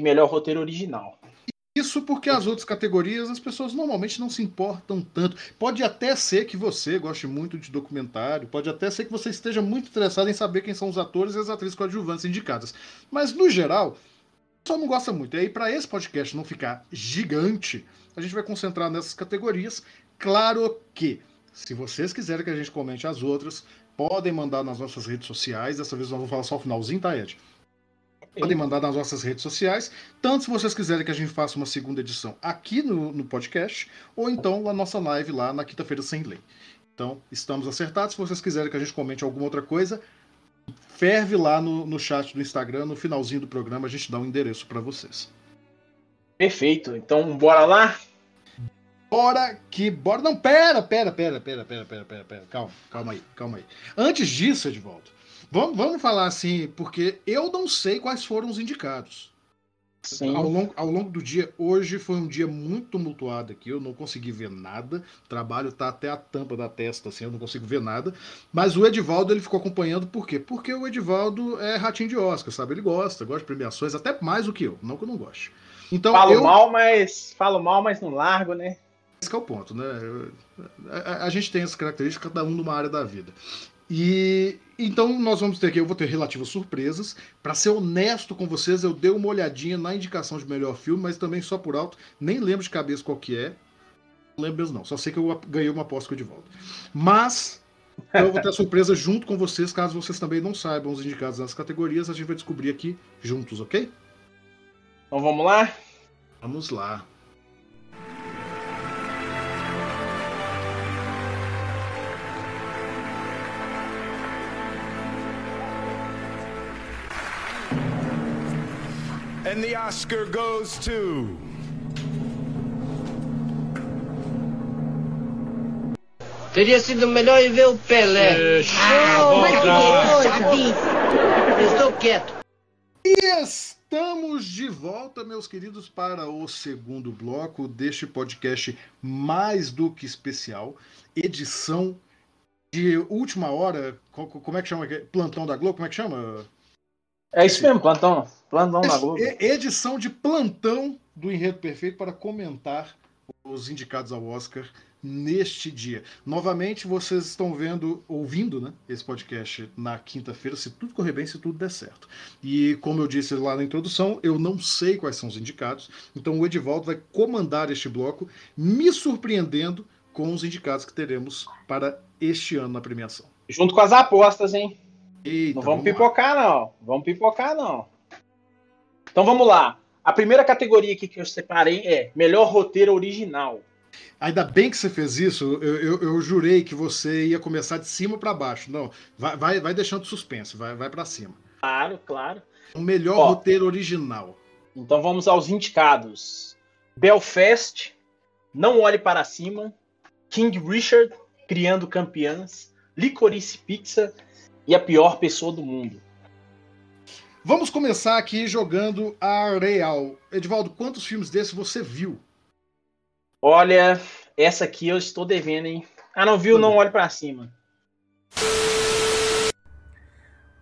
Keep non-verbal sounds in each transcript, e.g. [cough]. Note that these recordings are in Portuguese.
melhor roteiro original. Isso porque as outras categorias as pessoas normalmente não se importam tanto. Pode até ser que você goste muito de documentário, pode até ser que você esteja muito interessado em saber quem são os atores e as atrizes coadjuvantes indicadas. Mas, no geral, só não gosta muito. E aí, para esse podcast não ficar gigante, a gente vai concentrar nessas categorias. Claro que, se vocês quiserem que a gente comente as outras, podem mandar nas nossas redes sociais. Dessa vez nós vamos falar só o finalzinho, tá, Ed? Podem mandar nas nossas redes sociais, tanto se vocês quiserem que a gente faça uma segunda edição aqui no, no podcast, ou então na nossa live lá na quinta-feira sem lei. Então, estamos acertados. Se vocês quiserem que a gente comente alguma outra coisa, ferve lá no, no chat do Instagram, no finalzinho do programa, a gente dá um endereço para vocês. Perfeito. Então, bora lá? Bora que bora. Não, pera, pera, pera, pera, pera, pera, pera, pera. Calma, calma aí, calma aí. Antes disso, Edvaldo, Vamos, vamos falar assim, porque eu não sei quais foram os indicados. Sim. Ao, longo, ao longo do dia, hoje foi um dia muito tumultuado aqui, eu não consegui ver nada. O trabalho tá até a tampa da testa, assim, eu não consigo ver nada. Mas o Edivaldo ele ficou acompanhando por quê? Porque o Edivaldo é ratinho de Oscar, sabe? Ele gosta, gosta de premiações, até mais do que eu, não que eu não goste. Então, falo eu... mal, mas. Falo mal, mas não largo, né? Esse é o ponto, né? A, a, a gente tem essas características, cada um numa área da vida. E então nós vamos ter aqui, eu vou ter relativas surpresas. Para ser honesto com vocês, eu dei uma olhadinha na indicação de melhor filme, mas também só por alto, nem lembro de cabeça qual que é. Não lembro mesmo não, só sei que eu ganhei uma aposta de volta. Mas eu vou ter a surpresa [laughs] junto com vocês, caso vocês também não saibam os indicados nas categorias, a gente vai descobrir aqui juntos, ok? Então vamos lá? Vamos lá. And the Oscar goes to. Teria sido melhor ir ver o Pelé. Ah! Estou quieto. E estamos de volta, meus queridos, para o segundo bloco deste podcast mais do que especial, edição de última hora. Como é que chama? Plantão da Globo? Como é que chama? É isso mesmo, plantão. Plantão na Globo. Edição de plantão do Enredo Perfeito para comentar os indicados ao Oscar neste dia. Novamente, vocês estão vendo, ouvindo né, esse podcast na quinta-feira, se tudo correr bem, se tudo der certo. E como eu disse lá na introdução, eu não sei quais são os indicados, então o Edivaldo vai comandar este bloco, me surpreendendo com os indicados que teremos para este ano na premiação. Junto com as apostas, hein? Eita, não vamos, vamos pipocar, lá. não. Vamos pipocar, não. Então vamos lá. A primeira categoria aqui que eu separei é melhor roteiro original. Ainda bem que você fez isso. Eu, eu, eu jurei que você ia começar de cima para baixo. Não, vai, vai, vai deixando suspense, vai, vai para cima. Claro, claro. O melhor Ó, roteiro original. Então vamos aos indicados: Belfast, Não Olhe para Cima, King Richard, Criando Campeãs, Licorice Pizza e A Pior Pessoa do Mundo. Vamos começar aqui jogando a real. Edvaldo, quantos filmes desses você viu? Olha, essa aqui eu estou devendo, hein? Ah, não viu? Não olhe para cima.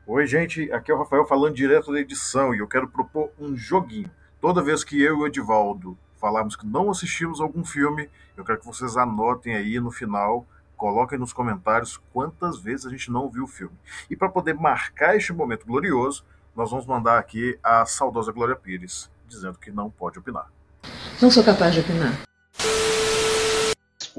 Oi, gente. Aqui é o Rafael falando direto da edição e eu quero propor um joguinho. Toda vez que eu e o Edivaldo falarmos que não assistimos algum filme, eu quero que vocês anotem aí no final, coloquem nos comentários quantas vezes a gente não viu o filme. E para poder marcar este momento glorioso, nós vamos mandar aqui a saudosa Glória Pires, dizendo que não pode opinar. Não sou capaz de opinar.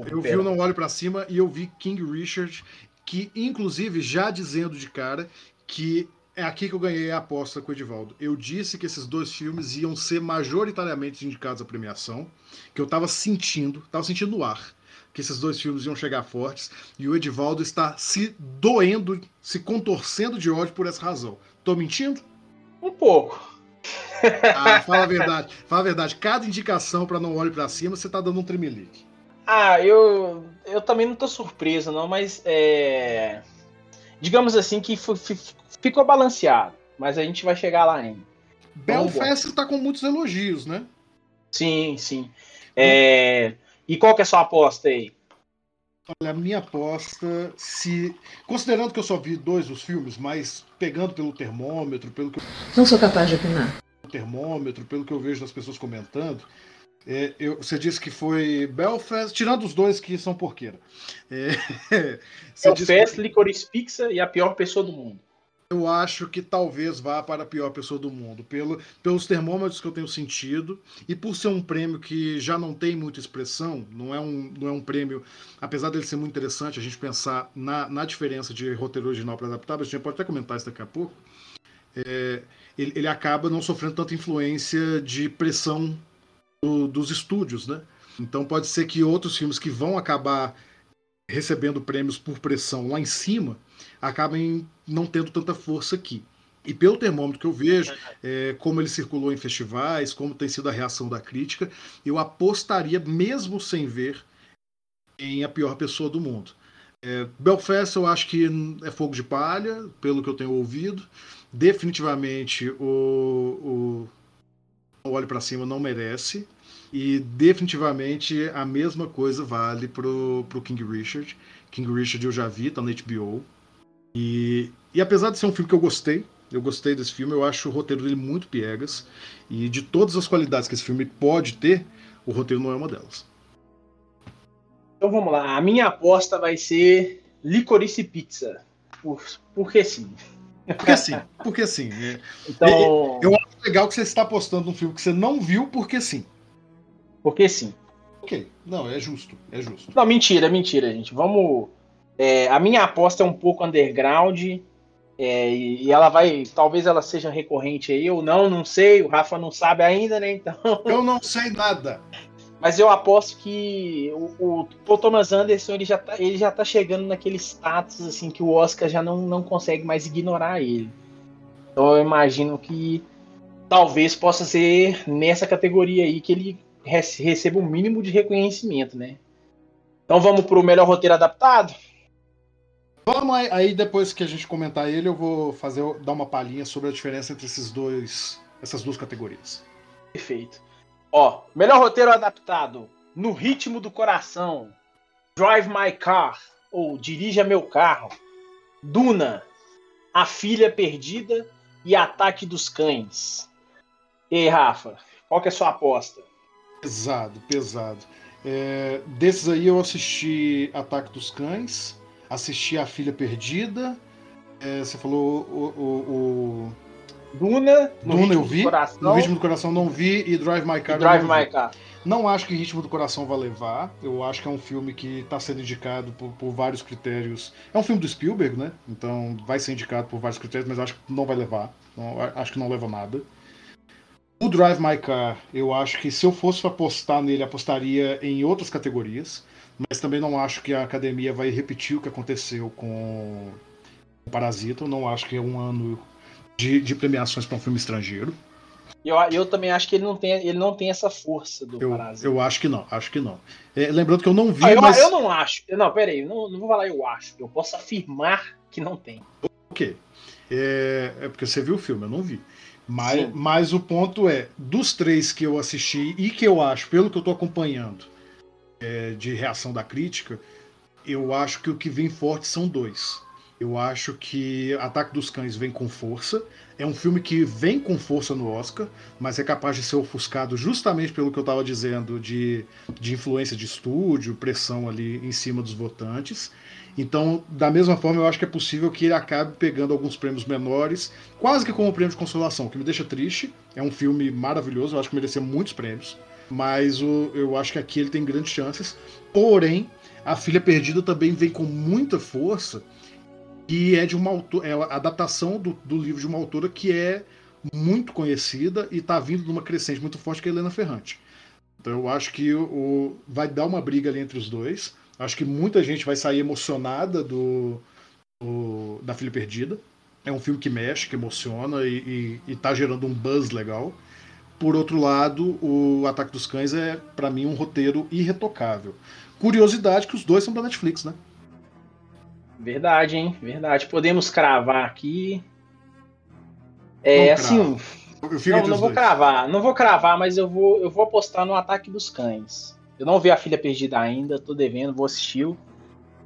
Eu vi o Não Olho para Cima e eu vi King Richard, que inclusive já dizendo de cara que é aqui que eu ganhei a aposta com o Edivaldo. Eu disse que esses dois filmes iam ser majoritariamente indicados à premiação, que eu estava sentindo, estava sentindo no ar, que esses dois filmes iam chegar fortes, e o Edivaldo está se doendo, se contorcendo de ódio por essa razão. Tô mentindo? Um pouco. Ah, fala a verdade. Fala a verdade. Cada indicação para não olhe para cima, você tá dando um tremelique. Ah, eu, eu também não tô surpreso, não, mas é... digamos assim que ficou balanceado, mas a gente vai chegar lá ainda. Belfast está com muitos elogios, né? Sim, sim. É... E qual que é a sua aposta aí? Olha, a minha aposta, se. Considerando que eu só vi dois dos filmes, mas pegando pelo termômetro, pelo que. Não sou capaz de opinar. termômetro, pelo que eu vejo das pessoas comentando, é, eu, você disse que foi Belfast, tirando os dois que são porqueira. É, [laughs] Belfast, que- Licorice Pizza e a pior pessoa do mundo. Eu acho que talvez vá para a pior pessoa do mundo, pelo, pelos termômetros que eu tenho sentido e por ser um prêmio que já não tem muita expressão, não é um, não é um prêmio, apesar dele ser muito interessante, a gente pensar na, na diferença de roteiro original para adaptável, a gente pode até comentar isso daqui a pouco, é, ele, ele acaba não sofrendo tanta influência de pressão do- dos estúdios, né? Então pode ser que outros filmes que vão acabar recebendo prêmios por pressão lá em cima acabem não tendo tanta força aqui. E pelo termômetro que eu vejo, é, como ele circulou em festivais, como tem sido a reação da crítica, eu apostaria, mesmo sem ver, em a pior pessoa do mundo. É, Belfast eu acho que é fogo de palha, pelo que eu tenho ouvido. Definitivamente o, o o Olho para Cima não merece. E definitivamente a mesma coisa vale pro, pro King Richard. King Richard eu já vi, tá na HBO. E, e apesar de ser um filme que eu gostei, eu gostei desse filme, eu acho o roteiro dele muito piegas. E de todas as qualidades que esse filme pode ter, o roteiro não é uma delas. Então vamos lá. A minha aposta vai ser Licorice Pizza. Por, porque sim. Porque sim, porque sim. [laughs] É Então. Eu- legal que você está postando um filme que você não viu, porque sim. Porque sim. Ok, não, é justo, é justo. Não, mentira, mentira, gente. Vamos. é, a minha aposta é um pouco underground. é, e e ela vai. Talvez ela seja recorrente aí ou não, não sei. O Rafa não sabe ainda, né? Então. Eu não sei nada. Mas eu aposto que o, o Paul Thomas Anderson ele já, tá, ele já tá chegando naquele status assim que o Oscar já não, não consegue mais ignorar ele. Então eu imagino que talvez possa ser nessa categoria aí que ele receba o mínimo de reconhecimento, né? Então vamos pro melhor roteiro adaptado? Vamos aí, aí depois que a gente comentar ele, eu vou fazer dar uma palhinha sobre a diferença entre esses dois, essas duas categorias. Perfeito. Ó, melhor roteiro adaptado. No ritmo do coração. Drive My Car. Ou Dirija Meu Carro. Duna. A Filha Perdida e Ataque dos Cães. E aí, Rafa, qual que é a sua aposta? Pesado, pesado. É, desses aí eu assisti Ataque dos Cães, assisti A Filha Perdida. é, você falou o, o- o- Duna, no Duna eu vi. No Ritmo do Coração não vi e Drive My Car Drive não vi. My Car. Não acho que Ritmo do Coração vai levar. Eu acho que é um filme que está sendo indicado por, por vários critérios. É um filme do Spielberg, né? Então vai ser indicado por vários critérios, mas acho que não vai levar. Não, acho que não leva nada. O Drive My Car, eu acho que se eu fosse apostar nele, apostaria em outras categorias. Mas também não acho que a academia vai repetir o que aconteceu com o Parasita. Eu não acho que é um ano de, de premiações para um filme estrangeiro. Eu, eu também acho que ele não tem, ele não tem essa força do Eu, Parasita. eu acho que não, acho que não. É, lembrando que eu não vi, Ah, eu, mas. eu não acho. Não, pera aí. Não, não vou falar eu acho. Eu posso afirmar que não tem. Ok. É, é porque você viu o filme, eu não vi. Mas, Sim. mas o ponto é, dos três que eu assisti e que eu acho, pelo que eu tô acompanhando, é, de reação da crítica, eu acho que o que vem forte são dois. Eu acho que Ataque dos Cães vem com força. É um filme que vem com força no Oscar, mas é capaz de ser ofuscado justamente pelo que eu estava dizendo de, de influência de estúdio, pressão ali em cima dos votantes. Então, da mesma forma, eu acho que é possível que ele acabe pegando alguns prêmios menores, quase que como prêmio de consolação, que me deixa triste. É um filme maravilhoso, eu acho que merecia muitos prêmios, mas o, eu acho que aqui ele tem grandes chances. Porém, A Filha Perdida também vem com muita força e é de uma autora, é a adaptação do, do livro de uma autora que é muito conhecida e está vindo de uma crescente muito forte que é Helena Ferrante. Então eu acho que o, o- vai dar uma briga ali entre os dois. Acho que muita gente vai sair emocionada do, do- da Filha Perdida. É um filme que mexe, que emociona e, e, e tá gerando um buzz legal. Por outro lado, o Ataque dos Cães é, para mim, um roteiro irretocável. Curiosidade que os dois são da Netflix, né? Verdade, hein? Verdade. Podemos cravar aqui. É Não assim. Não, entre não os vou dois. cravar. Não vou cravar, mas eu vou, eu vou apostar no Ataque dos Cães. Eu não vi a Filha Perdida ainda, tô devendo, vou assistir.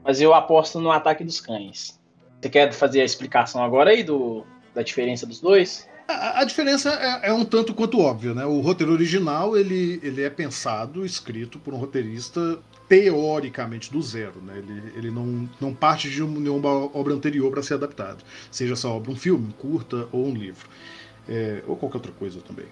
Mas eu aposto no Ataque dos Cães. Você quer fazer a explicação agora aí do, da diferença dos dois? A, a diferença é, é um tanto quanto óbvia, né? O roteiro original ele, ele é pensado, escrito por um roteirista teoricamente do zero, né? Ele, ele não, não parte de nenhuma obra anterior para ser adaptado, seja essa obra um filme, curta ou um livro. É, ou qualquer outra coisa também.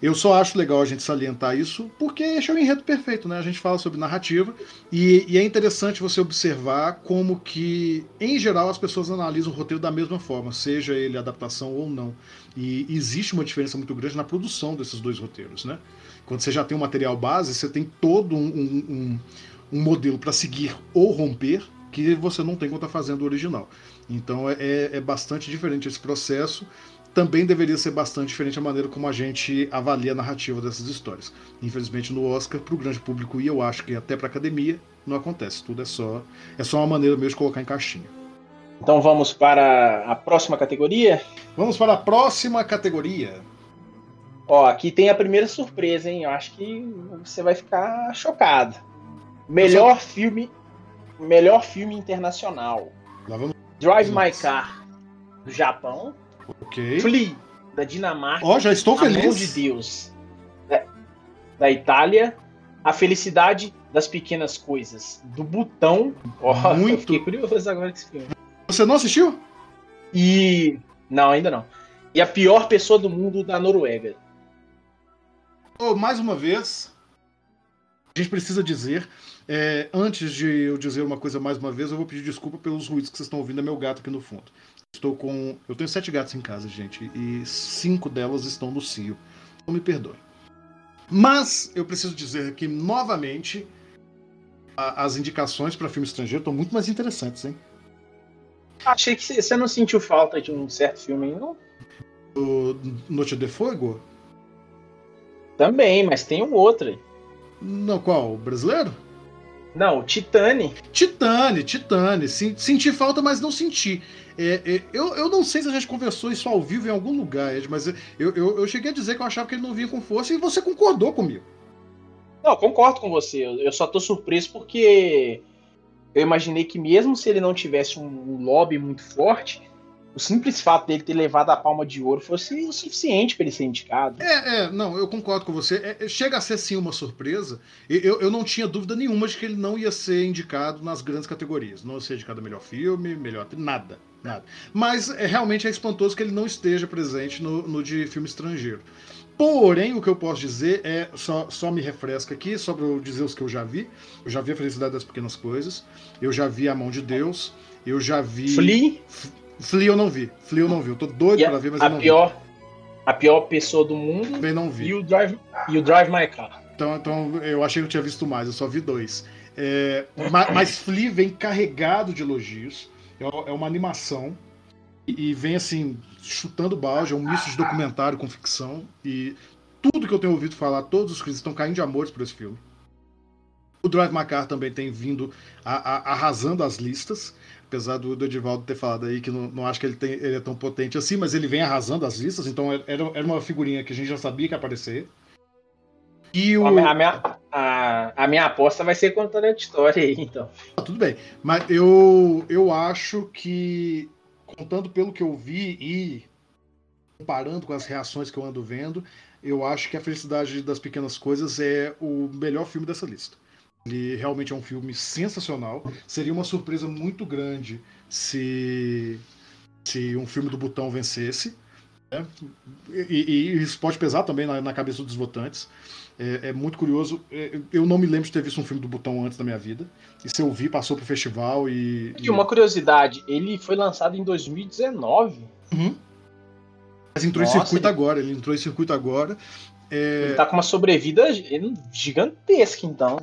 Eu só acho legal a gente salientar isso porque é o enredo perfeito, né? A gente fala sobre narrativa e, e, é interessante você observar como que, em geral, as pessoas analisam o roteiro da mesma forma, seja ele adaptação ou não. E existe uma diferença muito grande na produção desses dois roteiros, né? Quando você já tem um material base, você tem todo um, um, um modelo para seguir ou romper que você não tem quando está fazendo o original. Então é, é, é bastante diferente esse processo também deveria ser bastante diferente a maneira como a gente avalia a narrativa dessas histórias. Infelizmente no Oscar, para o grande público e eu acho que até para a academia, não acontece. Tudo é só é só uma maneira mesmo de colocar em caixinha. Então vamos para a próxima categoria? Vamos para a próxima categoria. Ó, aqui tem a primeira surpresa, hein? Eu acho que você vai ficar chocado. Melhor só... filme, melhor filme internacional. Drive My Car do Japão Ok. Flea, da Dinamarca. Ó, oh, já estou feliz. Mão de Deus, da, da, Itália. A Felicidade das Pequenas Coisas, do Butão. Oh, Muito. Fiquei curioso agora com esse filme. Você não assistiu? E. Não, ainda não. E a pior pessoa do mundo da Noruega. Oh, mais uma vez, a gente precisa dizer, é, antes de eu dizer uma coisa mais uma vez, eu vou pedir desculpa pelos ruídos que vocês estão ouvindo, é meu gato aqui no fundo. Estou com. Eu tenho sete gatos em casa, gente, e cinco delas estão no cio. Não me perdoem. Mas eu preciso dizer que, novamente, a, as indicações para filme estrangeiro estão muito mais interessantes, hein? Achei que você não sentiu falta de um certo filme, não? O Noite de Fogo? Também, mas tem um outro. Não, qual? O brasileiro? Não, Titane. Titane, Titane. Senti falta, mas não senti. É, é, eu, eu não sei se a gente conversou isso ao vivo em algum lugar, Ed, mas eu, eu, eu cheguei a dizer que eu achava que ele não vinha com força e você concordou comigo. Não, concordo com você. Eu só tô surpreso porque eu imaginei que mesmo se ele não tivesse um lobby muito forte, o simples fato dele ter levado a palma de ouro fosse o suficiente para ele ser indicado. É, é, não, eu concordo com você. É, é, chega a ser sim uma surpresa. Eu, eu não tinha dúvida nenhuma de que ele não ia ser indicado nas grandes categorias. Não ia ser indicado a melhor filme, melhor. Nada, nada. Mas é, realmente é espantoso que ele não esteja presente no, no de filme estrangeiro. Porém, o que eu posso dizer é, só, só me refresca aqui, só para eu dizer os que eu já vi. Eu já vi A Felicidade das Pequenas Coisas, eu já vi A Mão de Deus, eu já vi. Flea? Flea eu não vi. Flea eu não vi. Eu tô doido para ver, mas a eu não pior, vi. A pior pessoa do mundo. Também não vi. E o Drive, e o Drive My Car. Então, então eu achei que eu tinha visto mais, eu só vi dois. É, mas, mas Flea vem carregado de elogios. É, é uma animação. E, e vem assim, chutando balde, é um misto de documentário com ficção. E tudo que eu tenho ouvido falar, todos os críticos estão caindo de amores por esse filme. O Drive My Car também tem vindo a, a, arrasando as listas. Apesar do, do Edivaldo ter falado aí que não, não acho que ele, tem, ele é tão potente assim, mas ele vem arrasando as listas, então era, era uma figurinha que a gente já sabia que ia aparecer. E o... a, minha, a, a minha aposta vai ser contraditória aí, então. Ah, tudo bem, mas eu, eu acho que, contando pelo que eu vi e comparando com as reações que eu ando vendo, eu acho que A Felicidade das Pequenas Coisas é o melhor filme dessa lista. Ele realmente é um filme sensacional. Seria uma surpresa muito grande se, se um filme do Butão vencesse. Né? E, e, isso pode pesar também na, na cabeça dos votantes. É, é, muito curioso. É, eu não me lembro de ter visto um filme do Butão antes da minha vida. E se eu vi, passou pro festival e. E uma curiosidade, ele foi lançado em 2019. Uhum. Mas entrou Nossa, em circuito ele... agora, ele entrou em circuito agora. É... Ele tá com uma sobrevida gigantesca, então.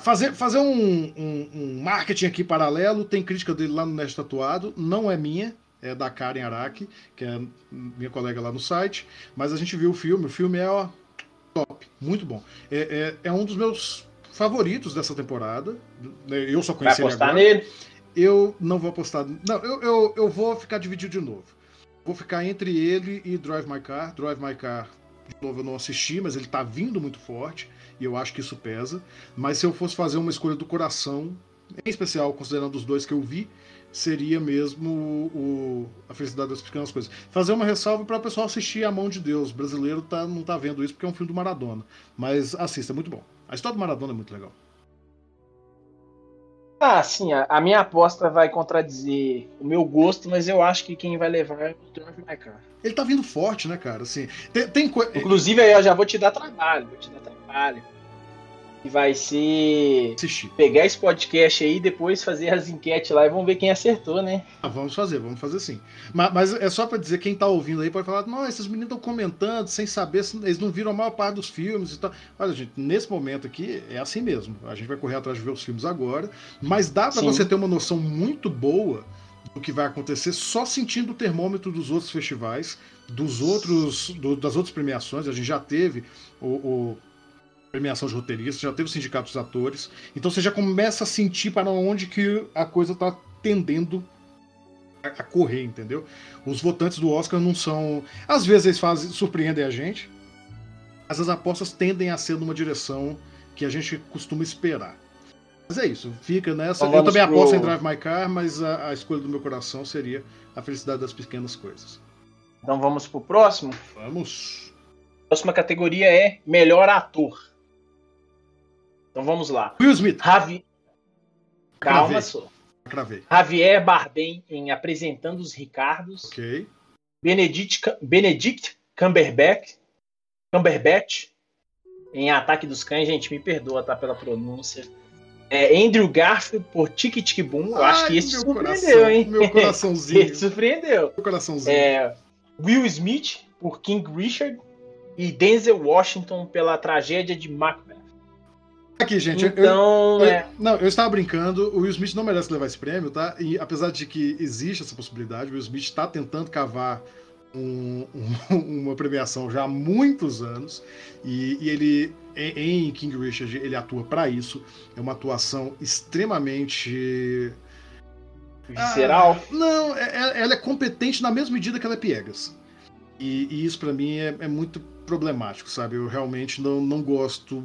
Fazer, fazer um, um, um, marketing aqui paralelo, tem crítica dele lá no Neste Tatuado, não é minha, é da Karen Araki, que é minha colega lá no site, mas a gente viu o filme, o filme é ó, top, muito bom. É, é, é um dos meus favoritos dessa temporada, eu só conheci Vai apostar ele agora. nele? Eu não vou apostar, não, eu, eu, eu vou ficar dividido de novo. Vou ficar entre ele e Drive My Car, Drive My Car, de novo eu não assisti, mas ele tá vindo muito forte e eu acho que isso pesa. Mas se eu fosse fazer uma escolha do coração, em especial considerando os dois que eu vi, seria mesmo o, A Felicidade das Pequenas Coisas. Fazer uma ressalva para o pessoal assistir A Mão de Deus. O brasileiro tá, não tá vendo isso porque é um filme do Maradona. Mas assista, é muito bom. A história do Maradona é muito legal. Ah, sim, a, a minha aposta vai contradizer o meu gosto, mas eu acho que quem vai levar é o My Car. Ele tá vindo forte, né, cara? Assim, tem, tem co... Inclusive, aí eu já vou te dar trabalho, vou te dar trabalho. E vai ser assistir. pegar esse podcast aí, depois fazer as enquetes lá e vamos ver quem acertou, né? Ah, vamos fazer, vamos fazer sim. Mas, mas é só para dizer, quem tá ouvindo aí pode falar, não, esses meninos estão comentando sem saber, se eles não viram a maior parte dos filmes e tal. Olha, gente, nesse momento aqui é assim mesmo. A gente vai correr atrás de ver os filmes agora, mas dá para você ter uma noção muito boa do que vai acontecer só sentindo o termômetro dos outros festivais, dos outros, do, das outras premiações. A gente já teve o, o premiação de roteiristas, já teve o sindicato dos atores. Então você já começa a sentir para onde que a coisa está tendendo a, correr, entendeu? Os votantes do Oscar não são. Às vezes eles fazem, surpreendem a gente, mas as apostas tendem a ser numa direção que a gente costuma esperar. Mas é isso, fica nessa. Eu também pro... aposto em Drive My Car, mas a, a, escolha do meu coração seria a felicidade das pequenas coisas. Então vamos pro próximo? Vamos. A próxima categoria é melhor ator. Então vamos lá. Will Smith. Ravi... Calma só. Cravei. Javier Bardem em Apresentando os Ricardos. Ok. Benedict, Benedict Cumberbatch, Cumberbatch em Ataque dos Cães. Gente, me perdoa tá, pela pronúncia. É, Andrew Garfield por Tic Tic Boom. Eu Ai, acho que esse surpreendeu, coração, hein? Meu coraçãozinho. [laughs] esse surpreendeu. Meu coraçãozinho. É, Will Smith por King Richard e Denzel Washington pela tragédia de Macbeth. Aqui, gente. Então, eu, é... eu, não, eu estava brincando. O Will Smith não merece levar esse prêmio, tá? E apesar de que existe essa possibilidade, o Will Smith está tentando cavar um, um, [laughs] uma premiação já há muitos anos. E, e ele, em, em, King Richard, ele atua para isso. É uma atuação extremamente. Visceral? Ah, não, é, é, ela é competente na mesma medida que ela é piegas. E, e isso para mim é, é, muito problemático, sabe? Eu realmente não, não gosto.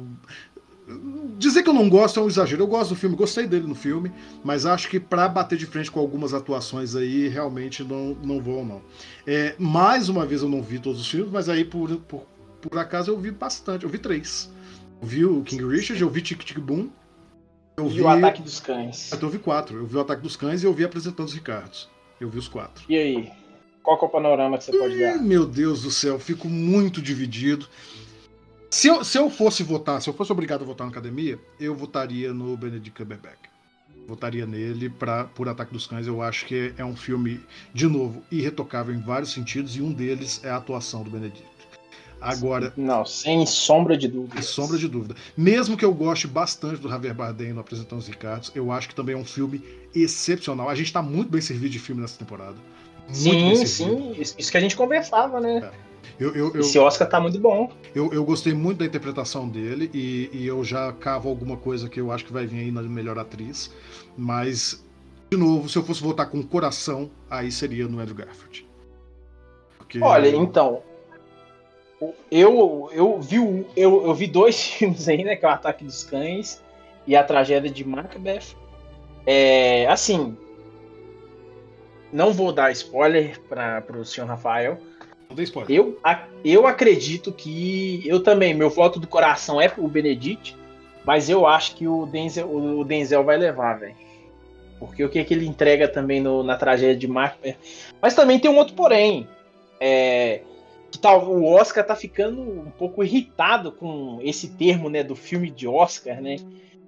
Dizer que eu não gosto é um exagero. Eu gosto do filme, gostei dele no filme, mas acho que para bater de frente com algumas atuações aí, realmente não, não vou, não. É, mais uma vez eu não vi todos os filmes, mas aí por, por, por acaso eu vi bastante. Eu vi três. Eu vi o King Richard, eu vi Tic Tic Boom. Eu vi o Ataque dos Cães. Então eu vi quatro. Eu vi o Ataque dos Cães e eu vi Apresentando os Ricardos. Eu vi os quatro. E aí? Qual é o panorama que você pode dar? Meu Deus do céu, fico muito dividido. Se eu, se eu fosse votar, se eu fosse obrigado a votar na academia, eu votaria no Benedict Cumberbatch. Votaria nele pra, por Ataque dos Cães. Eu acho que é um filme, de novo, irretocável em vários sentidos, e um deles é a atuação do Benedict. Agora. Não, sem sombra de dúvida. Sem sombra de dúvida. Mesmo que eu goste bastante do Javier Bardem no Apresentando os Ricardos, eu acho que também é um filme excepcional. A gente está muito bem servido de filme nessa temporada. Muito sim, sim. Isso que a gente conversava, né? É. Eu, eu, eu, Esse Oscar tá muito bom. Eu, eu gostei muito da interpretação dele e, e, eu já cavo alguma coisa que eu acho que vai vir aí na melhor atriz. Mas, de novo, se eu fosse votar com o coração, aí seria no Andrew Garfield. Porque... Olha, então. Eu, eu, vi, eu, eu vi dois [laughs] filmes aí, né? Que é o Ataque dos Cães e a Tragédia de Macbeth. É, assim, não vou dar spoiler para o senhor Rafael, não spoiler. Eu, eu acredito que. Eu também, meu voto do coração é pro Benedict, mas eu acho que o Denzel, o Denzel vai levar, velho. Porque o que, que ele entrega também no, na tragédia de Macbeth. Mas também tem um outro porém. É, que tal, o Oscar tá ficando um pouco irritado com esse termo né, do filme de Oscar, né?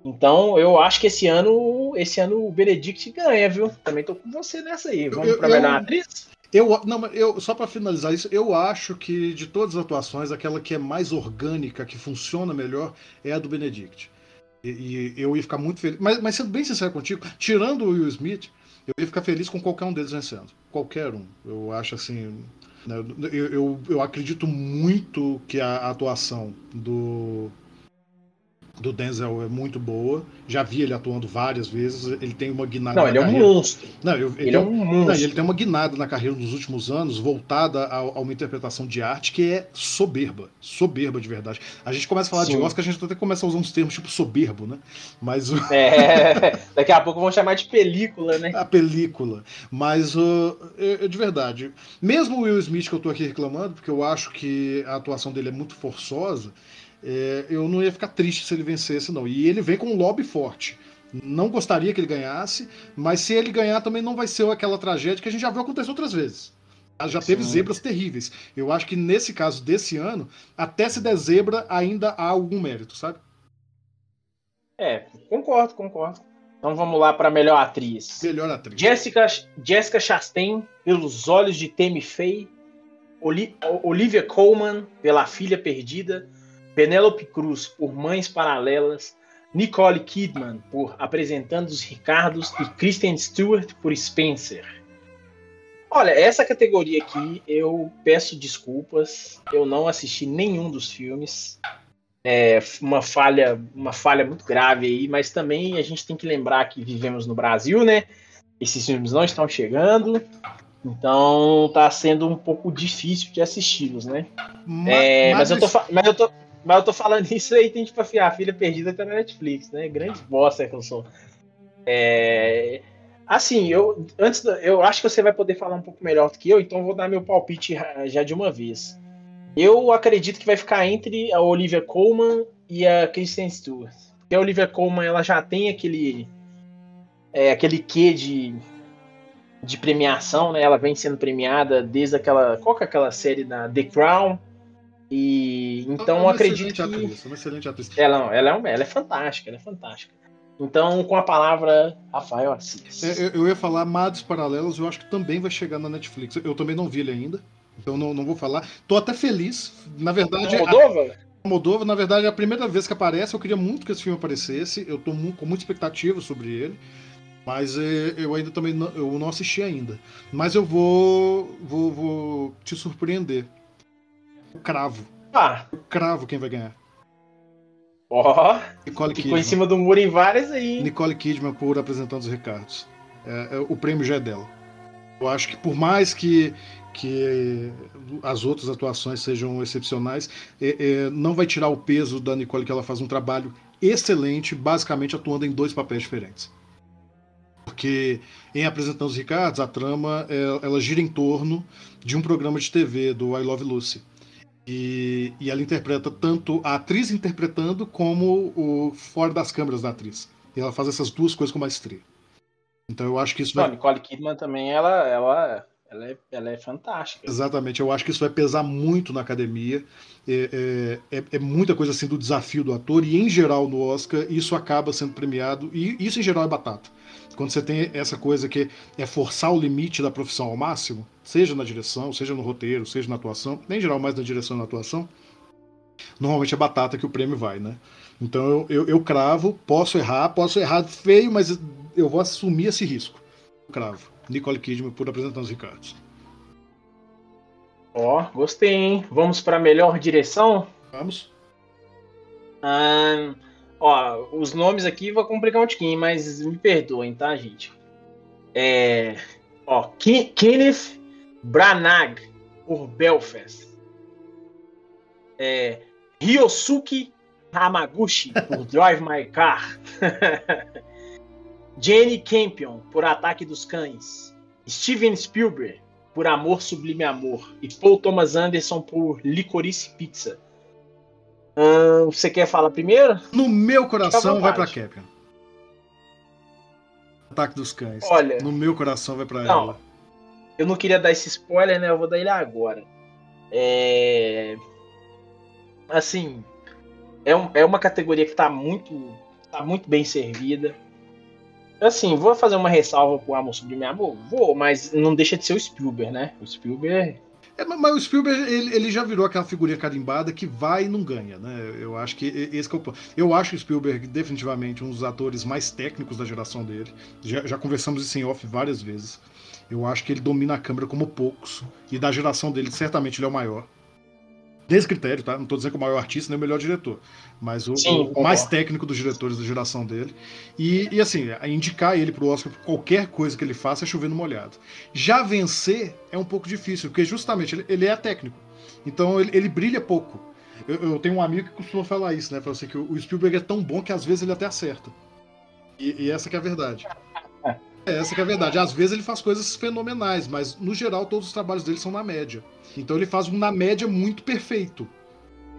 Então eu acho que esse ano esse ano o Benedict ganha, viu? Também tô com você nessa aí. Vamos eu, pra melhor atriz? Eu, não, eu, só para finalizar isso, eu acho que de todas as atuações, aquela que é mais orgânica, que funciona melhor, é a do Benedict. E, e eu ia ficar muito feliz. Mas, mas sendo bem sincero contigo, tirando o Will Smith, eu ia ficar feliz com qualquer um deles vencendo. Qualquer um. Eu acho assim. Né, eu, eu, eu acredito muito que a atuação do do Denzel é muito boa. Já vi ele atuando várias vezes. Ele tem uma guinada. Não, na ele é um carreira. monstro. Não, eu- Ele é um não, monstro. ele tem uma guinada na carreira nos últimos anos, voltada a, a uma interpretação de arte que é soberba. Soberba de verdade. A gente começa a falar de Sim. Oscar, a gente até começa a usar uns termos tipo soberbo, né? Mas o- É, [laughs] daqui a pouco vão chamar de película, né? a película. Mas uh, eu- eu- de verdade, mesmo o Will Smith que eu tô aqui reclamando, porque eu acho que a atuação dele é muito forçosa, é, eu não ia ficar triste se ele vencesse, não. E ele vem com um lobby forte. Não gostaria que ele ganhasse, mas se ele ganhar também não vai ser aquela tragédia que a gente já viu acontecer outras vezes. Já teve Sim. zebras terríveis. Eu acho que nesse caso desse ano, até se der zebra, ainda há algum mérito, sabe? É, concordo, concordo. Então vamos lá para melhor atriz. Melhor atriz. Jessica, Jessica Chastain, pelos olhos de Faye. Oli- Olivia Colman, pela Filha Perdida. Penélope Cruz, por Mães Paralelas. Nicole Kidman, por Apresentando os Ricardos. E Kristen Stewart, por Spencer. Olha, essa categoria aqui eu peço desculpas. Eu não assisti nenhum dos filmes. É uma falha, uma falha muito grave aí, mas também a gente tem que lembrar que vivemos no Brasil, né? Esses filmes não estão chegando, então tá sendo um pouco difícil de assisti-los, né? Ma- É, mas, mas eu tô, mas, eu tô, mas eu tô falando [laughs] isso aí, tem tipo assim, a filha perdida tá na Netflix, né? Grande bosta que eu sou. É, assim, eu antes eu acho que você vai poder falar um pouco melhor do que eu, então eu vou dar meu palpite já de uma vez. Eu acredito que vai ficar entre a Olivia Colman e a Kristen Stewart. Porque a Olivia Colman ela já tem aquele é, aquele quê de de premiação, né? Ela vem sendo premiada desde aquela qual que é aquela série da The Crown e então É eu uma acredito excelente que atriz, uma excelente atriz. ela, ela, é, uma- ela é fantástica, ela é fantástica. Então, com a palavra, Rafael Assis. É, eu, eu ia falar Mados Paralelos, eu acho que também vai chegar na Netflix. Eu também não vi ele ainda, então não, não vou falar. Tô até feliz. Na verdade, Moldova? a Moldova, na verdade, é a primeira vez que aparece. Eu queria muito que esse filme aparecesse. Eu tô com muita expectativa sobre ele. Mas é, eu ainda também não, eu não assisti ainda. Mas eu vou, vou, vou te surpreender. Eu cravo. Ah, Eu cravo quem vai ganhar. ó, Nicole ficou Kidman. em cima do muro em várias aí. Nicole Kidman por apresentando os Ricardos. É, é, o prêmio já é dela. Eu acho que por mais que, que as outras atuações sejam excepcionais, é, é, não vai tirar o peso da Nicole, que ela faz um trabalho excelente, basicamente atuando em dois papéis diferentes. Porque em Apresentando os Ricardos, a trama é, ela gira em torno de um programa de TV do I Love Lucy. E, e ela interpreta tanto a atriz interpretando como o fora das câmeras da atriz. E ela faz essas duas coisas com maestria. Então eu acho que isso Não, vai. Nicole Kidman também, ela, ela, ela, é, ela é fantástica. Exatamente, eu acho que isso vai pesar muito na academia. É, é, é- é muita coisa assim do desafio do ator, e em geral no Oscar isso acaba sendo premiado, e isso em geral é batata. Quando você tem essa coisa que é forçar o limite da profissão ao máximo, seja na direção, seja no roteiro, seja na atuação, em geral mais na direção e na atuação, normalmente é batata que o prêmio vai, né? Então eu, eu, eu cravo, posso errar, posso errar feio, mas eu vou assumir esse risco. Eu cravo. Nicole Kidman por apresentando os Ricardos. Ó, gostei, hein? Vamos para melhor direção? Vamos? Ahn, ó, os nomes aqui vão complicar um tiquinho, mas me perdoem, tá, gente? É, ó, Ke- Kenneth Branagh, por Belfast. É, Ryosuke Hamaguchi, por [laughs] Drive My Car. [laughs] Jenny Campion, por Ataque dos Cães. Steven Spielberg, por Amor Sublime Amor. E Paul Thomas Anderson, por Licorice Pizza. Você quer falar primeiro? No meu coração vai pra vontade. Caprian. Ataque dos cães. Olha, No meu coração vai pra Não. ela. eu não queria dar esse spoiler, né? Eu vou dar ele agora. É... Assim, é, um- é uma categoria que tá muito, tá muito bem servida. Assim, vou fazer uma ressalva pro Amor Sublime Amor? Vou, mas não deixa de ser o Spielberg, né? O Spielberg É, mas- o Spielberg, ele, ele já virou aquela figurinha carimbada que vai e não ganha, né? Eu acho que esse que é o ponto. Eu acho o Spielberg definitivamente um dos atores mais técnicos da geração dele. Já, já conversamos isso em off várias vezes. Eu acho que ele domina a câmera como poucos. E da geração dele, certamente ele é o maior. Desse critério, tá? Não tô dizendo que o maior artista nem o melhor diretor, mas o, Sim, o mais técnico dos diretores da geração dele. E, e assim, indicar ele pro Oscar por qualquer coisa que ele faça é chovendo molhado. Já vencer é um pouco difícil, porque justamente ele, ele é técnico. Então ele, ele brilha pouco. Eu, eu tenho um amigo que costuma falar isso, né? Fala assim, que o o Spielberg é tão bom que às vezes ele até acerta. E, e essa que é a verdade. É, essa que é a verdade. Às vezes ele faz coisas fenomenais, mas no geral todos os trabalhos dele são na média. Então ele faz um na média muito perfeito.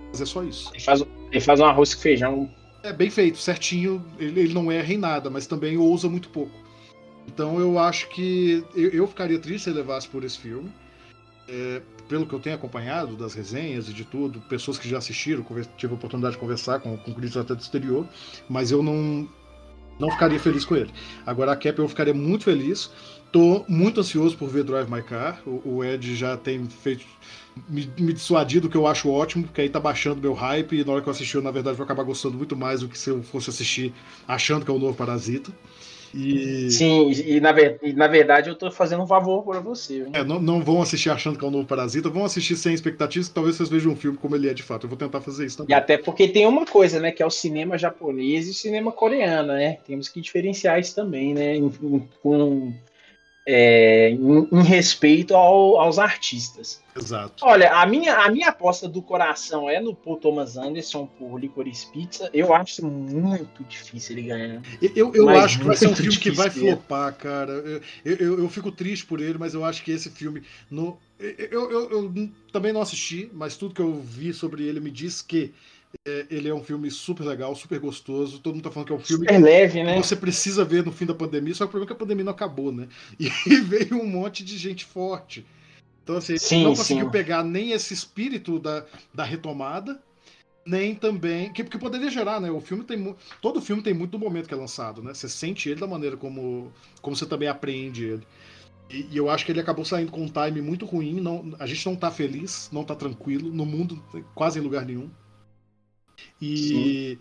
Mas é só isso. Ele faz, ele faz um arroz com feijão. É bem feito, certinho. Ele, ele não erra em nada, mas também ousa muito pouco. Então eu acho que eu, eu ficaria triste se ele levasse por esse filme. É, pelo que eu tenho acompanhado das resenhas e de tudo, pessoas que já assistiram, tive a oportunidade de conversar com, com críticos até do exterior, mas eu não não ficaria feliz com ele. Agora a Cap eu ficaria muito feliz. Tô muito ansioso por ver Drive My Car. O, o Ed já tem feito me, me dissuadido, que eu acho ótimo, porque aí tá baixando meu hype e na hora que eu assistir, eu, na verdade, vou acabar gostando muito mais do que se eu fosse assistir achando que é o novo Parasita. E Sim, e, e na, e na verdade eu tô fazendo um favor pra você. é, não, não vão assistir achando que é o novo Parasita, vão assistir sem expectativas, que talvez vocês vejam um filme como ele é de fato. Eu vou tentar fazer isso E também. até porque tem uma coisa, né? Que é o cinema japonês e o cinema coreano, né? Temos que diferenciar isso também, né? com, é, em, em respeito ao- aos artistas. Exato. Olha, a minha, a minha aposta do coração é no Paul Thomas Anderson por Licorice Pizza. Eu acho muito difícil ele ganhar. Eu, eu Mas acho que vai ser um filme que vai flopar, cara. Eu, eu, eu- eu fico triste por ele, mas eu acho que esse filme. No, eu, eu, eu também não assisti, mas tudo que eu vi sobre ele me diz que é, ele é um filme super legal, super gostoso. Todo mundo tá falando que é um filme Super leve, que né? você precisa ver no fim da pandemia, só que o problema é que a pandemia não acabou, né? [laughs] E veio um monte de gente forte. Então, assim, Sim, não conseguiu sim. pegar nem esse espírito da, da retomada, nem também. Que, que poderia gerar, né? O filme tem. Todo filme tem muito do momento que é lançado, né? Você sente ele da maneira como, como você também apreende ele. E, e eu acho que ele acabou saindo com um time muito ruim. Não, a gente não tá feliz, não tá tranquilo, no mundo, quase em lugar nenhum. E,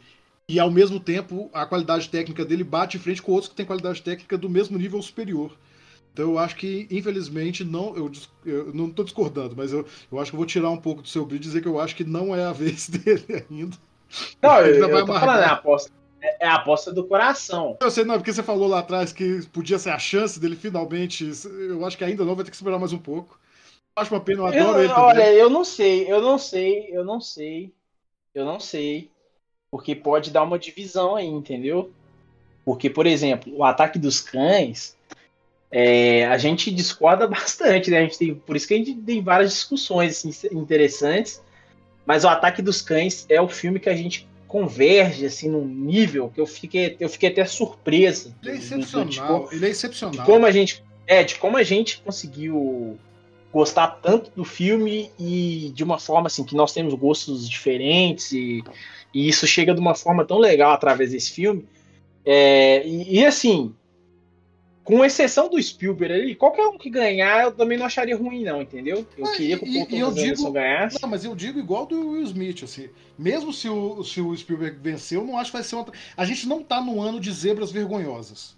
e ao mesmo tempo, a qualidade técnica dele bate em frente com outros que têm qualidade técnica do mesmo nível superior. Então eu acho que, infelizmente, não. Eu, eu não estou discordando, mas eu, eu acho que eu vou tirar um pouco do seu brilho e dizer que eu acho que não é a [laughs] vez dele ainda. Não, eu, Ele eu vai tô falando, é a aposta. É é a aposta do coração. Eu sei, não, porque você falou lá atrás que podia ser a chance dele finalmente. Eu acho que ainda não, vai ter que esperar mais um pouco. Acho uma pena, eu Eu- adoro ele também. olha, eu não sei, eu não sei, eu não sei, eu não sei. Porque pode dar uma divisão aí, entendeu? Porque, por exemplo, o ataque dos cães, é, a gente discorda [laughs] bastante, né? A gente tem, por isso que a gente tem várias discussões assim, interessantes. Mas o ataque dos cães é o filme que a gente converge assim num nível que eu fiquei, eu fiquei até surpresa. Ele é do- do- do- excepcional. Ele é de excepcional. como a gente é de como a gente conseguiu gostar tanto do filme e de uma forma assim que nós temos gostos diferentes e, e isso chega de uma forma tão legal através desse filme É, e, e, assim com exceção do Spielberg ali, qualquer um que ganhar eu também não acharia ruim não, entendeu? Eu Ah, queria que o Paul eu Thomas Anderson digo- ganhasse. Não, mas eu digo igual do Will Smith, assim. Mesmo se o, se o Spielberg venceu, eu não acho que vai ser uma. A gente não tá no ano de zebras vergonhosas.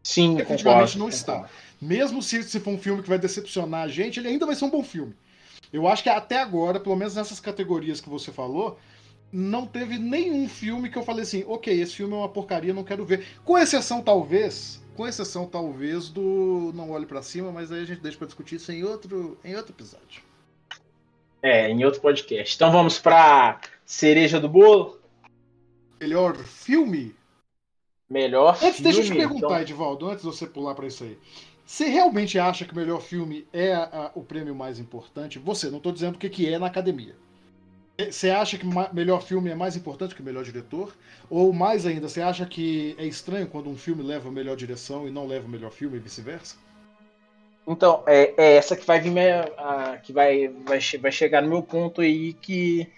Sim, Definitivamente concordo, não está. Mesmo se, se for um filme que vai decepcionar a gente, ele ainda vai ser um bom filme. Eu acho que até agora, pelo menos nessas categorias que você falou, não teve nenhum filme que eu falei assim, ok, esse filme é uma porcaria, não quero ver. Com exceção, talvez, com exceção, talvez, do Não Olhe Pra Cima, mas aí a gente deixa pra discutir isso em outro, em outro episódio. É, em outro podcast. Então vamos pra cereja do bolo? Melhor filme? Melhor Antes, filme. deixa eu te perguntar, então- Edivaldo, antes de você pular pra isso aí. Você realmente acha que o melhor filme é a- a- o prêmio mais importante? Você, não tô dizendo o que, que é na academia. Você acha que melhor filme é mais importante que melhor diretor? Ou mais ainda, você acha que é estranho quando um filme leva a melhor direção e não leva o melhor filme e vice-versa? Então, é, é essa que vai vir minha- a- que vai, vai, vai chegar no meu ponto aí que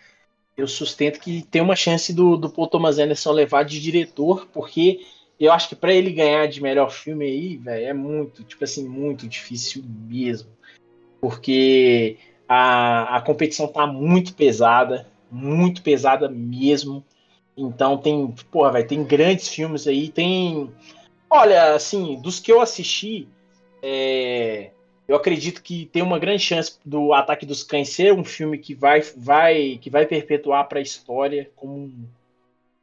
eu sustento que tem uma chance do, do Paul Thomas Anderson levar de diretor, porque eu acho que pra ele ganhar de melhor filme aí, velho, é muito, tipo assim, muito difícil mesmo. Porque a, a competição tá muito pesada, muito pesada mesmo. Então tem, porra, vai tem grandes filmes aí, tem Olha, assim, dos que eu assisti, é, Eu acredito que tem uma grande chance do Ataque dos Cães ser um filme que vai, vai, que vai perpetuar para a história como,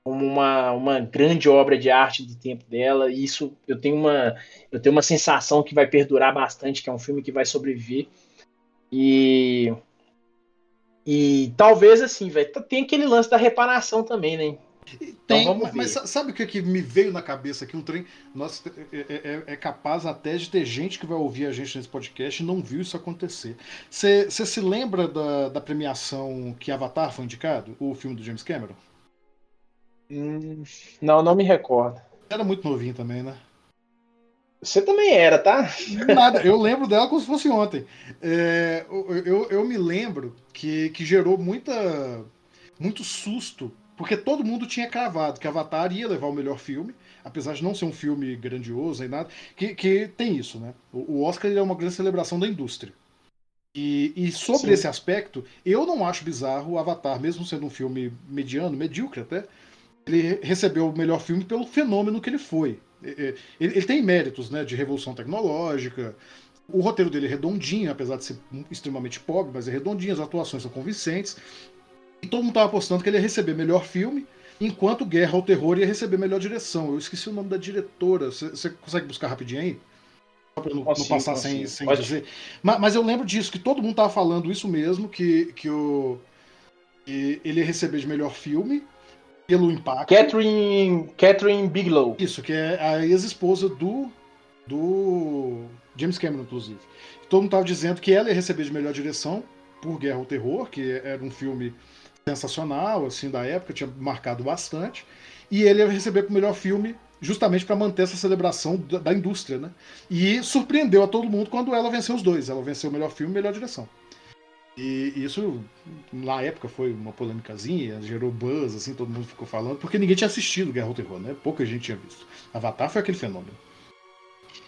como uma, uma grande obra de arte do tempo dela. E isso eu tenho uma eu tenho uma sensação que vai perdurar bastante, que é um filme que vai sobreviver. E e talvez assim, velho, tem aquele lance da reparação também, né? Tem, então mas, mas, sabe o que, que me veio na cabeça aqui? Um trem. Nossa, é, é, é, é, capaz até de ter gente que vai ouvir a gente nesse podcast e não viu isso acontecer. Você se lembra da, da premiação que Avatar foi indicado? O filme do James Cameron? Hum, não, não me recordo. Era muito novinho também, né? Você também era, tá? Nada, eu lembro dela como se fosse ontem. É, eu, eu, eu me lembro que, que gerou muita, muito susto porque todo mundo tinha cravado que Avatar ia levar o melhor filme, apesar de não ser um filme grandioso nem nada, que, que tem isso, né? O, Oscar é uma grande celebração da indústria. E, e sobre Sim. esse aspecto, eu não acho bizarro o Avatar, mesmo sendo um filme mediano, medíocre até, ele recebeu o melhor filme pelo fenômeno que ele foi. Ele, ele tem méritos né, de revolução tecnológica, o roteiro dele é redondinho, apesar de ser extremamente pobre, mas é redondinho, as atuações são convincentes. E todo mundo estava apostando que ele ia receber melhor filme, enquanto Guerra ao Terror ia receber melhor direção. Eu esqueci o nome da diretora. Você consegue buscar rapidinho aí? Só pra não, não passar sem, sem dizer. Mas, mas, eu lembro disso, que todo mundo estava falando isso mesmo, que, que, o, que ele ia receber de melhor filme pelo impacto. Catherine, Catherine Bigelow. Isso, que é a ex-esposa do, do James Cameron, inclusive. Todo mundo estava dizendo que ela ia receber de melhor direção por Guerra ao Terror, que era um filme sensacional, assim, da época, tinha marcado bastante. E ele ia receber o melhor filme justamente para manter essa celebração da, da, indústria, né? E surpreendeu a todo mundo quando ela venceu os dois. Ela venceu o melhor filme e melhor direção. E isso, na época, foi uma polêmicazinha, gerou buzz, assim, todo mundo ficou falando, porque ninguém tinha assistido Guerra ao Terror, né? Pouca gente tinha visto. Avatar foi aquele fenômeno.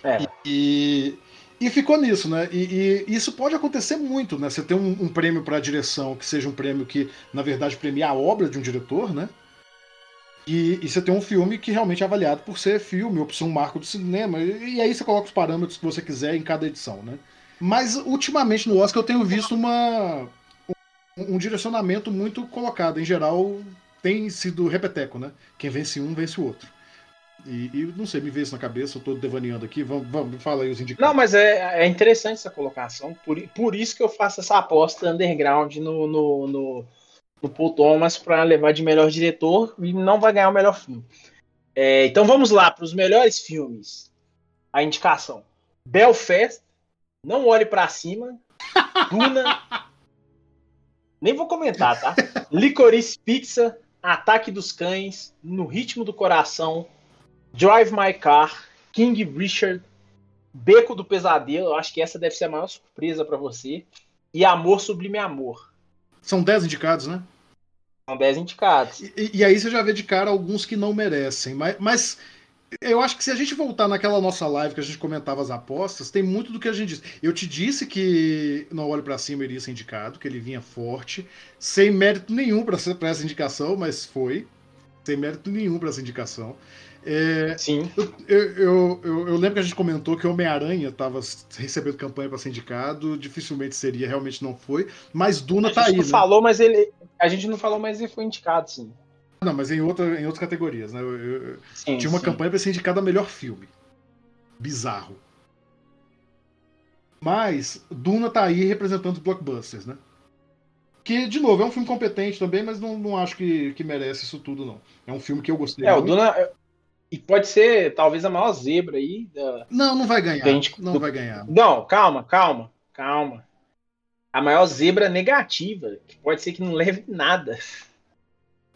É. E, e ficou nisso, né? E, e, isso pode acontecer muito, né? Você tem um, um prêmio para a direção que seja um prêmio que, na verdade, premia a obra de um diretor, né? E, e, você tem um filme que realmente é avaliado por ser filme ou por ser um marco do cinema. E, e aí você coloca os parâmetros que você quiser em cada edição, né? Mas ultimamente no Oscar eu tenho visto uma, um, um direcionamento muito colocado. Em geral, tem sido repeteco, né? Quem vence um, vence o outro. E, e, não sei, me vê isso na cabeça, eu tô devaneando aqui. Vamos, vamos fala aí os indicados. Não, mas é, é interessante essa colocação. Por, por isso que eu faço essa aposta underground no, no, no, no Paul Thomas para levar de melhor diretor e não vai ganhar o melhor filme. É, então vamos lá para os melhores filmes. A indicação: Belfast, Não Olhe para Cima, Duna. Nem vou comentar, tá? Licorice Pizza, Ataque dos Cães, No Ritmo do Coração, Drive My Car, King Richard, Beco do Pesadelo, eu acho que essa deve ser a maior surpresa para você. E Amor Sublime Amor. São 10 indicados, né? São 10 indicados. E, e, aí você já vê de cara alguns que não merecem. Mas, mas, eu acho que se a gente voltar naquela nossa live que a gente comentava as apostas, tem muito do que a gente disse. Eu te disse que Não Olho para Cima iria ser indicado, que ele vinha forte, sem mérito nenhum para essa indicação, mas foi. Sem mérito nenhum para essa indicação. É, Sim. Eu, eu, eu, eu, lembro que a gente comentou que Homem-Aranha estava recebendo campanha para ser indicado, dificilmente seria, realmente não foi. Mas Duna tá aí. A gente não né? falou, mas ele. A gente não falou, mas ele foi indicado, sim. Não, mas em, outra, em outras categorias, né? Eu, sim, tinha uma sim. campanha para ser indicado a melhor filme. Bizarro. Mas Duna tá aí representando os blockbusters, né? Que, de novo, é um filme competente também, mas não, não acho que, que merece isso tudo, não. É um filme que eu gostei. É, muito. o Duna, e pode ser talvez a maior zebra aí. Da... Não, não vai ganhar. Gente... Não vai ganhar. Não, calma, calma, calma. A maior zebra negativa, que pode ser que não leve nada.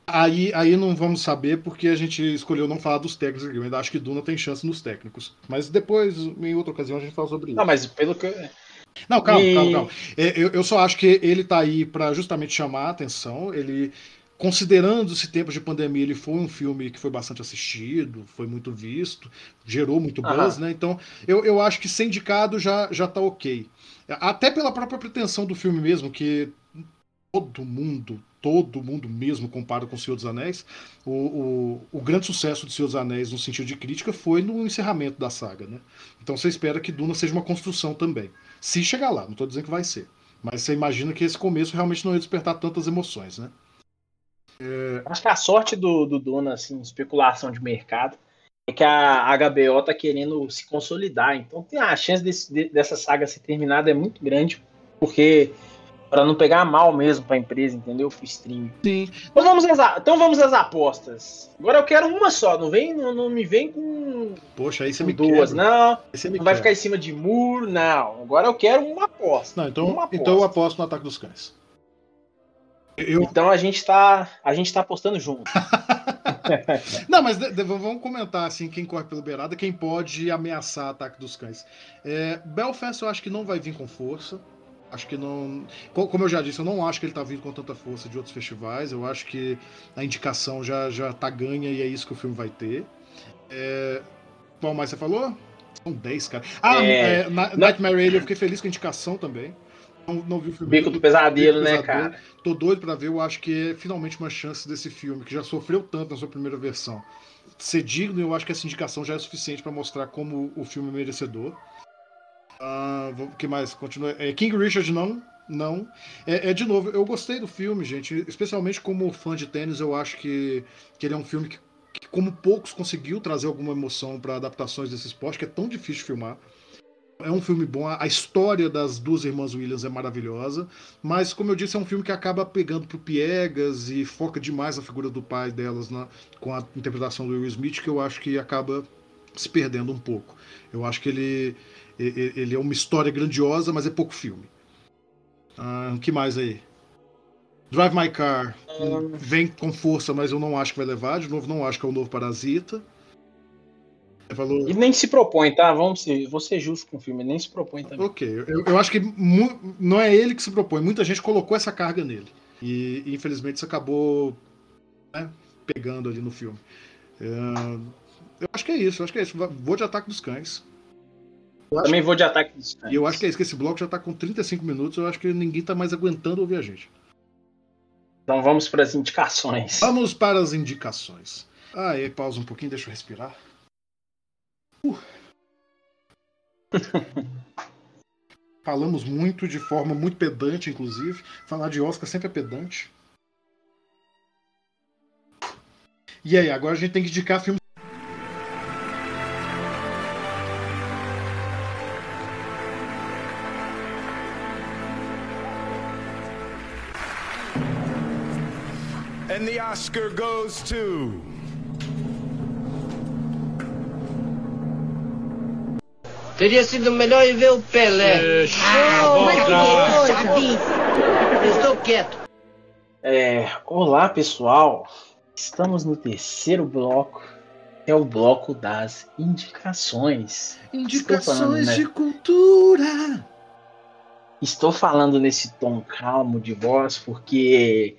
Aí, aí não vamos saber porque a gente escolheu não falar dos técnicos aqui. Eu ainda acho que Duna tem chance nos técnicos. Mas depois, em outra ocasião, a gente fala sobre isso. Não, mas pelo que. Não, calma, e... calma, calma. É, eu, eu só acho que ele tá aí para justamente chamar a atenção. Ele considerando esse tempo de pandemia, ele foi um filme que foi bastante assistido, foi muito visto, gerou muito buzz, né? Então, eu, eu acho que ser indicado já, já tá ok. Até pela própria pretensão do filme mesmo, que todo mundo, todo mundo mesmo compara com o Senhor dos Anéis, o, o, o grande sucesso de Senhor dos Anéis no sentido de crítica foi no encerramento da saga, né? Então você espera que Duna seja uma construção também. Se chegar lá, não estou dizendo que vai ser. Mas você imagina que esse começo realmente não ia despertar tantas emoções, né? Acho que a sorte do, do Duna, assim, especulação de mercado, é que a HBO tá querendo se consolidar. Então tem a chance desse, de- dessa saga ser terminada é muito grande, porque para não pegar mal mesmo pra empresa, entendeu? Pro stream. Sim. Então vamos, às, a- então vamos às apostas. Agora eu quero uma só, não vem, não, não me vem com, Poxa, aí você com me duas, quebra. não. Aí você me Não vai quebra. ficar em cima de muro, não. Agora eu quero uma aposta. Não, então, uma aposta. então eu aposto no Ataque dos Cães. Eu, Então a gente tá, a gente tá apostando junto. [laughs] Não, mas de- de- vamos comentar assim, quem corre pela beirada, quem pode ameaçar ataque dos cães. É, Belfast eu acho que não vai vir com força. Acho que não. co- Como eu já disse, eu não acho que ele tá vindo com tanta força de outros festivais. Eu acho que a indicação já, já tá ganha e é isso que o filme vai ter. É, Qual mais você falou? São 10, cara. Ah, É, é, Na- Nightmare Alley, eu fiquei feliz com a indicação também. Não, não vi o filme. Bico do pesadelo, Bico do né, Pesadelo. cara? Tô doido pra ver, eu acho que é finalmente uma chance desse filme, que já sofreu tanto na sua primeira versão, ser digno, eu acho que essa indicação já é suficiente pra mostrar como o filme é merecedor. Ah, o que mais? Continua. É, King Richard não. Não. É, é, de novo, eu gostei do filme, gente. Especialmente como fã de tênis, eu acho que, que ele é um filme que, que, como poucos, conseguiu trazer alguma emoção para adaptações desse esporte, que é tão difícil filmar. É um filme bom, a história das duas irmãs Williams é maravilhosa, mas como eu disse, é um filme que acaba pegando pro piegas e foca demais na figura do pai delas na, com a interpretação do Will Smith, que eu acho que acaba se perdendo um pouco. Eu acho que ele, ele, é uma história grandiosa, mas é pouco filme. Ah, O que mais aí? Drive My Car vem com força, mas eu não acho que vai levar. De novo, não acho que é o novo Parasita. É valor... E nem se propõe, tá? Vamos ser, vou ser justo com o filme, nem se propõe também. Ok, eu, eu acho que não é ele que se propõe. Muita gente colocou essa carga nele. E, e, infelizmente isso acabou né, pegando ali no filme. É, eu acho que é isso, eu acho que é isso. Vou de ataque dos cães. Eu acho, Também vou de ataque dos e eu acho que é isso, que esse bloco já tá com 35 minutos, eu acho que ninguém tá mais aguentando ouvir a gente. Então vamos para as indicações. Vamos para as indicações. Ah, aí pausa um pouquinho, deixa eu respirar. Uh. [laughs] Falamos muito de forma muito pedante, inclusive. Falar de Oscar sempre é pedante. E aí, agora a gente tem que indicar filmes. Oscar goes to. Teria sido melhor ir ver o Pelé. Que coisa! Eu estou quieto. É, olá, pessoal. Estamos no terceiro bloco. É o bloco das indicações. Indicações falando, né? de cultura. Estou falando nesse tom calmo de voz porque,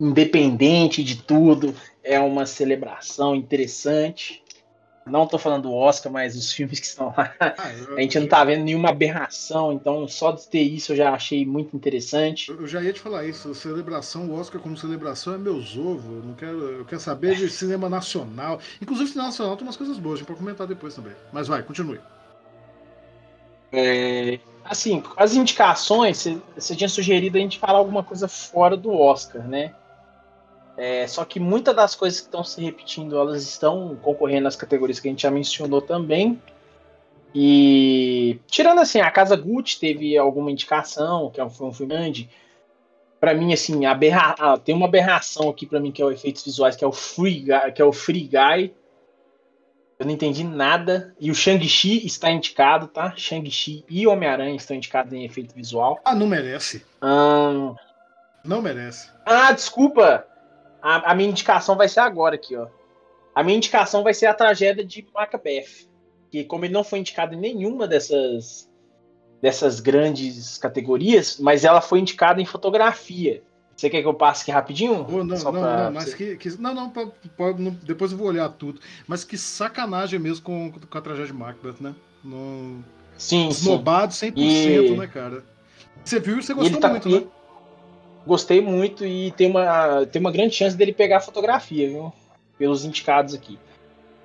independente de tudo, é uma celebração interessante. Não estou falando do Oscar, mas os filmes que estão lá. Ah, [laughs] A gente não tá vendo nenhuma aberração, então só de ter isso eu já achei muito interessante. eu já ia te falar isso. Celebração, o Oscar como celebração é meus ovos. Eu não quero, eu quero saber de cinema nacional. Inclusive, cinema nacional tem umas coisas boas, a gente pode comentar depois também. Mas vai, continue. É, assim, as indicações, você tinha sugerido a gente falar alguma coisa fora do Oscar, né? É, só que muitas das coisas que estão se repetindo, elas estão concorrendo nas categorias que a gente já mencionou também. E tirando assim, a Casa Gucci teve alguma indicação, que é um- foi um filme grande. Pra mim, assim, aberra... ah, tem uma aberração aqui pra mim que é o efeitos visuais, que é o Free Guy, que é o Free Guy. Eu não entendi nada. E o Shang-Chi está indicado, tá? Shang-Chi e Homem-Aranha estão indicados em efeito visual. Ah, não merece. Ahn, Não merece. Ah, desculpa! A, a minha indicação vai ser agora aqui, ó. A minha indicação vai ser a tragédia de Macbeth. Que como ele não foi indicado em nenhuma dessas dessas grandes categorias, mas ela foi indicada em fotografia. Você quer que eu passe aqui rapidinho? Oh, não, Só não, pra não, mas que, que- Não, não, po- po- não, depois eu vou olhar tudo. Mas que sacanagem mesmo com, com a tragédia de Macbeth, né? No, Sim, sim. Snobado 100%, E- né, cara? Você viu e você gostou tá, muito, e- né? Gostei muito e tem uma, tem uma grande chance dele pegar a fotografia, viu? Pelos indicados aqui.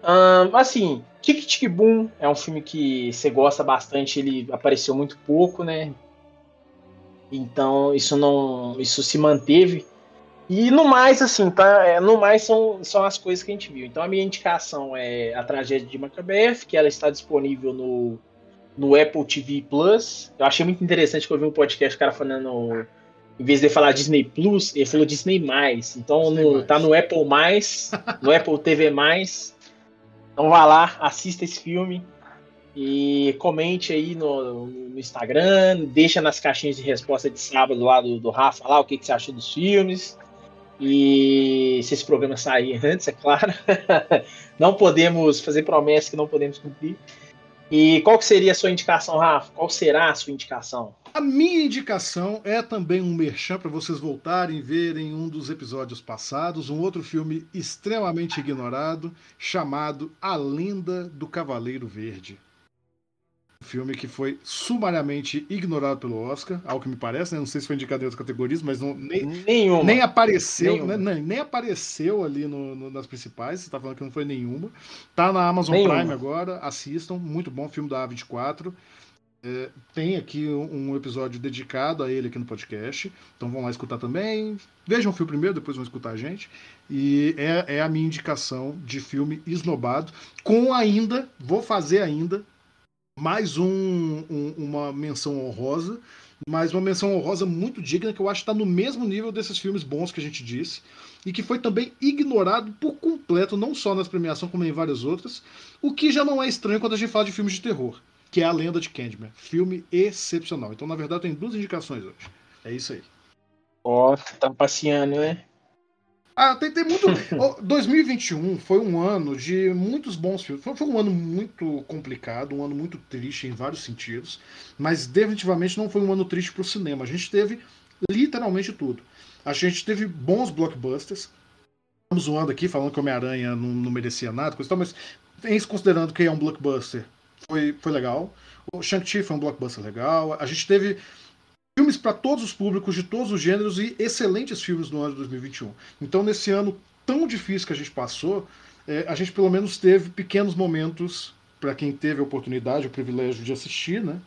Um, assim, Tic Tic Boom é um filme que você gosta bastante, ele apareceu muito pouco, né? Então isso não. Isso se manteve. E no mais, assim, tá? É, no mais são, são as coisas que a gente viu. Então a minha indicação é a tragédia de Macbeth, que ela está disponível no, no Apple TV Plus. Eu achei muito interessante que eu vi um podcast, o cara falando em vez de falar Disney Plus, ele falou Disney mais. Então Disney no, mais. tá no Apple mais, no Apple TV mais. Então vá lá, assista esse filme e comente aí no, no Instagram, deixa nas caixinhas de resposta de sábado lá do, do Rafa lá o que, que você achou dos filmes. E se esse programa sair antes, é claro. [laughs] não podemos fazer promessas que não podemos cumprir. E qual que seria a sua indicação, Rafa? Qual será a sua indicação? A minha indicação é também um merchan para vocês voltarem e verem um dos episódios passados, um outro filme extremamente ignorado, chamado A Lenda do Cavaleiro Verde. Filme que foi sumariamente ignorado pelo Oscar, ao que me parece, né? não sei se foi indicado em outras categorias, mas não, nem, Nenhuma. nem apareceu, Nenhuma. né? nem, nem apareceu ali no, no- nas principais, você tá falando que não foi nenhuma. Tá na Amazon Nenhuma. Prime agora, assistam, muito bom filme da A24. É, tem aqui um, um episódio dedicado a ele aqui no podcast, então vão lá escutar também. Vejam o filme primeiro, depois vão escutar a gente. E é, é a minha indicação de filme esnobado, com ainda, vou fazer ainda, mais um, um- uma menção honrosa, mas uma menção honrosa muito digna, que eu acho que está no mesmo nível desses filmes bons que a gente disse, e que foi também ignorado por completo, não só nas premiações, como em várias outras, o que já não é estranho quando a gente fala de filmes de terror, que é A Lenda de Candyman. Filme excepcional. Então, na verdade, tem duas indicações hoje. É isso aí. Ó, tá passeando, né? Ah, tem, tem muito. [laughs] Ó, 2021 foi um ano de muitos bons filmes. Foi, foi um ano muito complicado, um ano muito triste em vários sentidos, mas definitivamente não foi um ano triste para o cinema. A gente teve literalmente tudo. A gente teve bons blockbusters. Estamos zoando aqui, falando que Homem-Aranha não, não merecia nada, coisa e tal, mas considerando que é um blockbuster, foi, foi legal. O Shang-Chi foi um blockbuster legal. A gente teve filmes para todos os públicos, de todos os gêneros e excelentes filmes no ano de 2021. Então, nesse ano tão difícil que a gente passou, é, a gente pelo menos teve pequenos momentos para quem teve a oportunidade, o privilégio de assistir, né?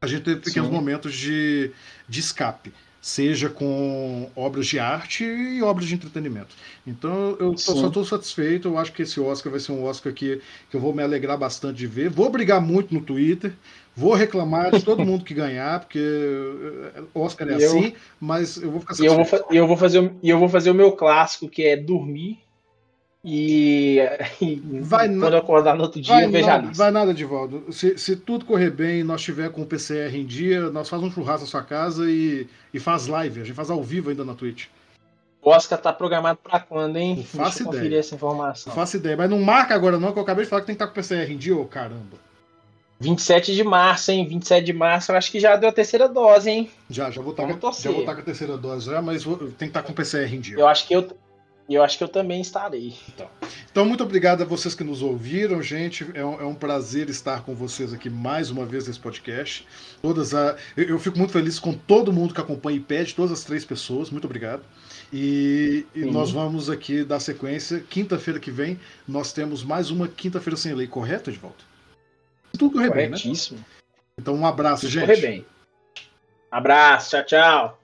A gente teve pequenos Sim. momentos de, de escape, seja com obras de arte e obras de entretenimento. Então, eu tô- só estou satisfeito. Eu acho que esse Oscar vai ser um Oscar que, que eu vou me alegrar bastante de ver. Vou brigar muito no Twitter. Vou reclamar de todo [laughs] mundo que ganhar, porque eh, Oscar é E eu- assim, mas eu vou ficar E eu vou, satisfeito. eu vou fazer e eu vou fazer o meu clássico, que é dormir. E, [laughs] e Vai quando na- eu acordar no outro dia, Vai, eu vejo a não, lista. vai nada, Divaldo. Se, se tudo correr bem, nós tiver com o PCR em dia, nós faz um churrasco na sua casa e, e faz live. A gente faz ao vivo ainda na Twitch. O Oscar tá programado pra quando, hein? Não faço Deixa conferir ideia. essa informação. Não faço ideia. Mas não marca agora não, que eu acabei de falar que tem que estar com o PCR em dia, ô caramba. 27 de março, hein? 27 de março, eu acho que já deu a terceira dose, hein? Já, já vou estar Vamos com, já vou estar com a terceira dose já, mas vou- tem que estar com o PCR em dia. Eu acho que eu, eu acho que eu também estarei. Então, muito obrigado a vocês que nos ouviram, gente. É um, é um prazer estar com vocês aqui mais uma vez nesse podcast. Todas a, eu, eu fico muito feliz com todo mundo que acompanha e pede, todas as três pessoas. Muito obrigado. E, e nós vamos aqui dar sequência. Quinta-feira que vem, nós temos mais uma Quinta-feira Sem Lei, correto, Edvaldo? Se Tudo bem, né? Corretíssimo. Então, um abraço, gente. Correr bem. Abraço, tchau, tchau.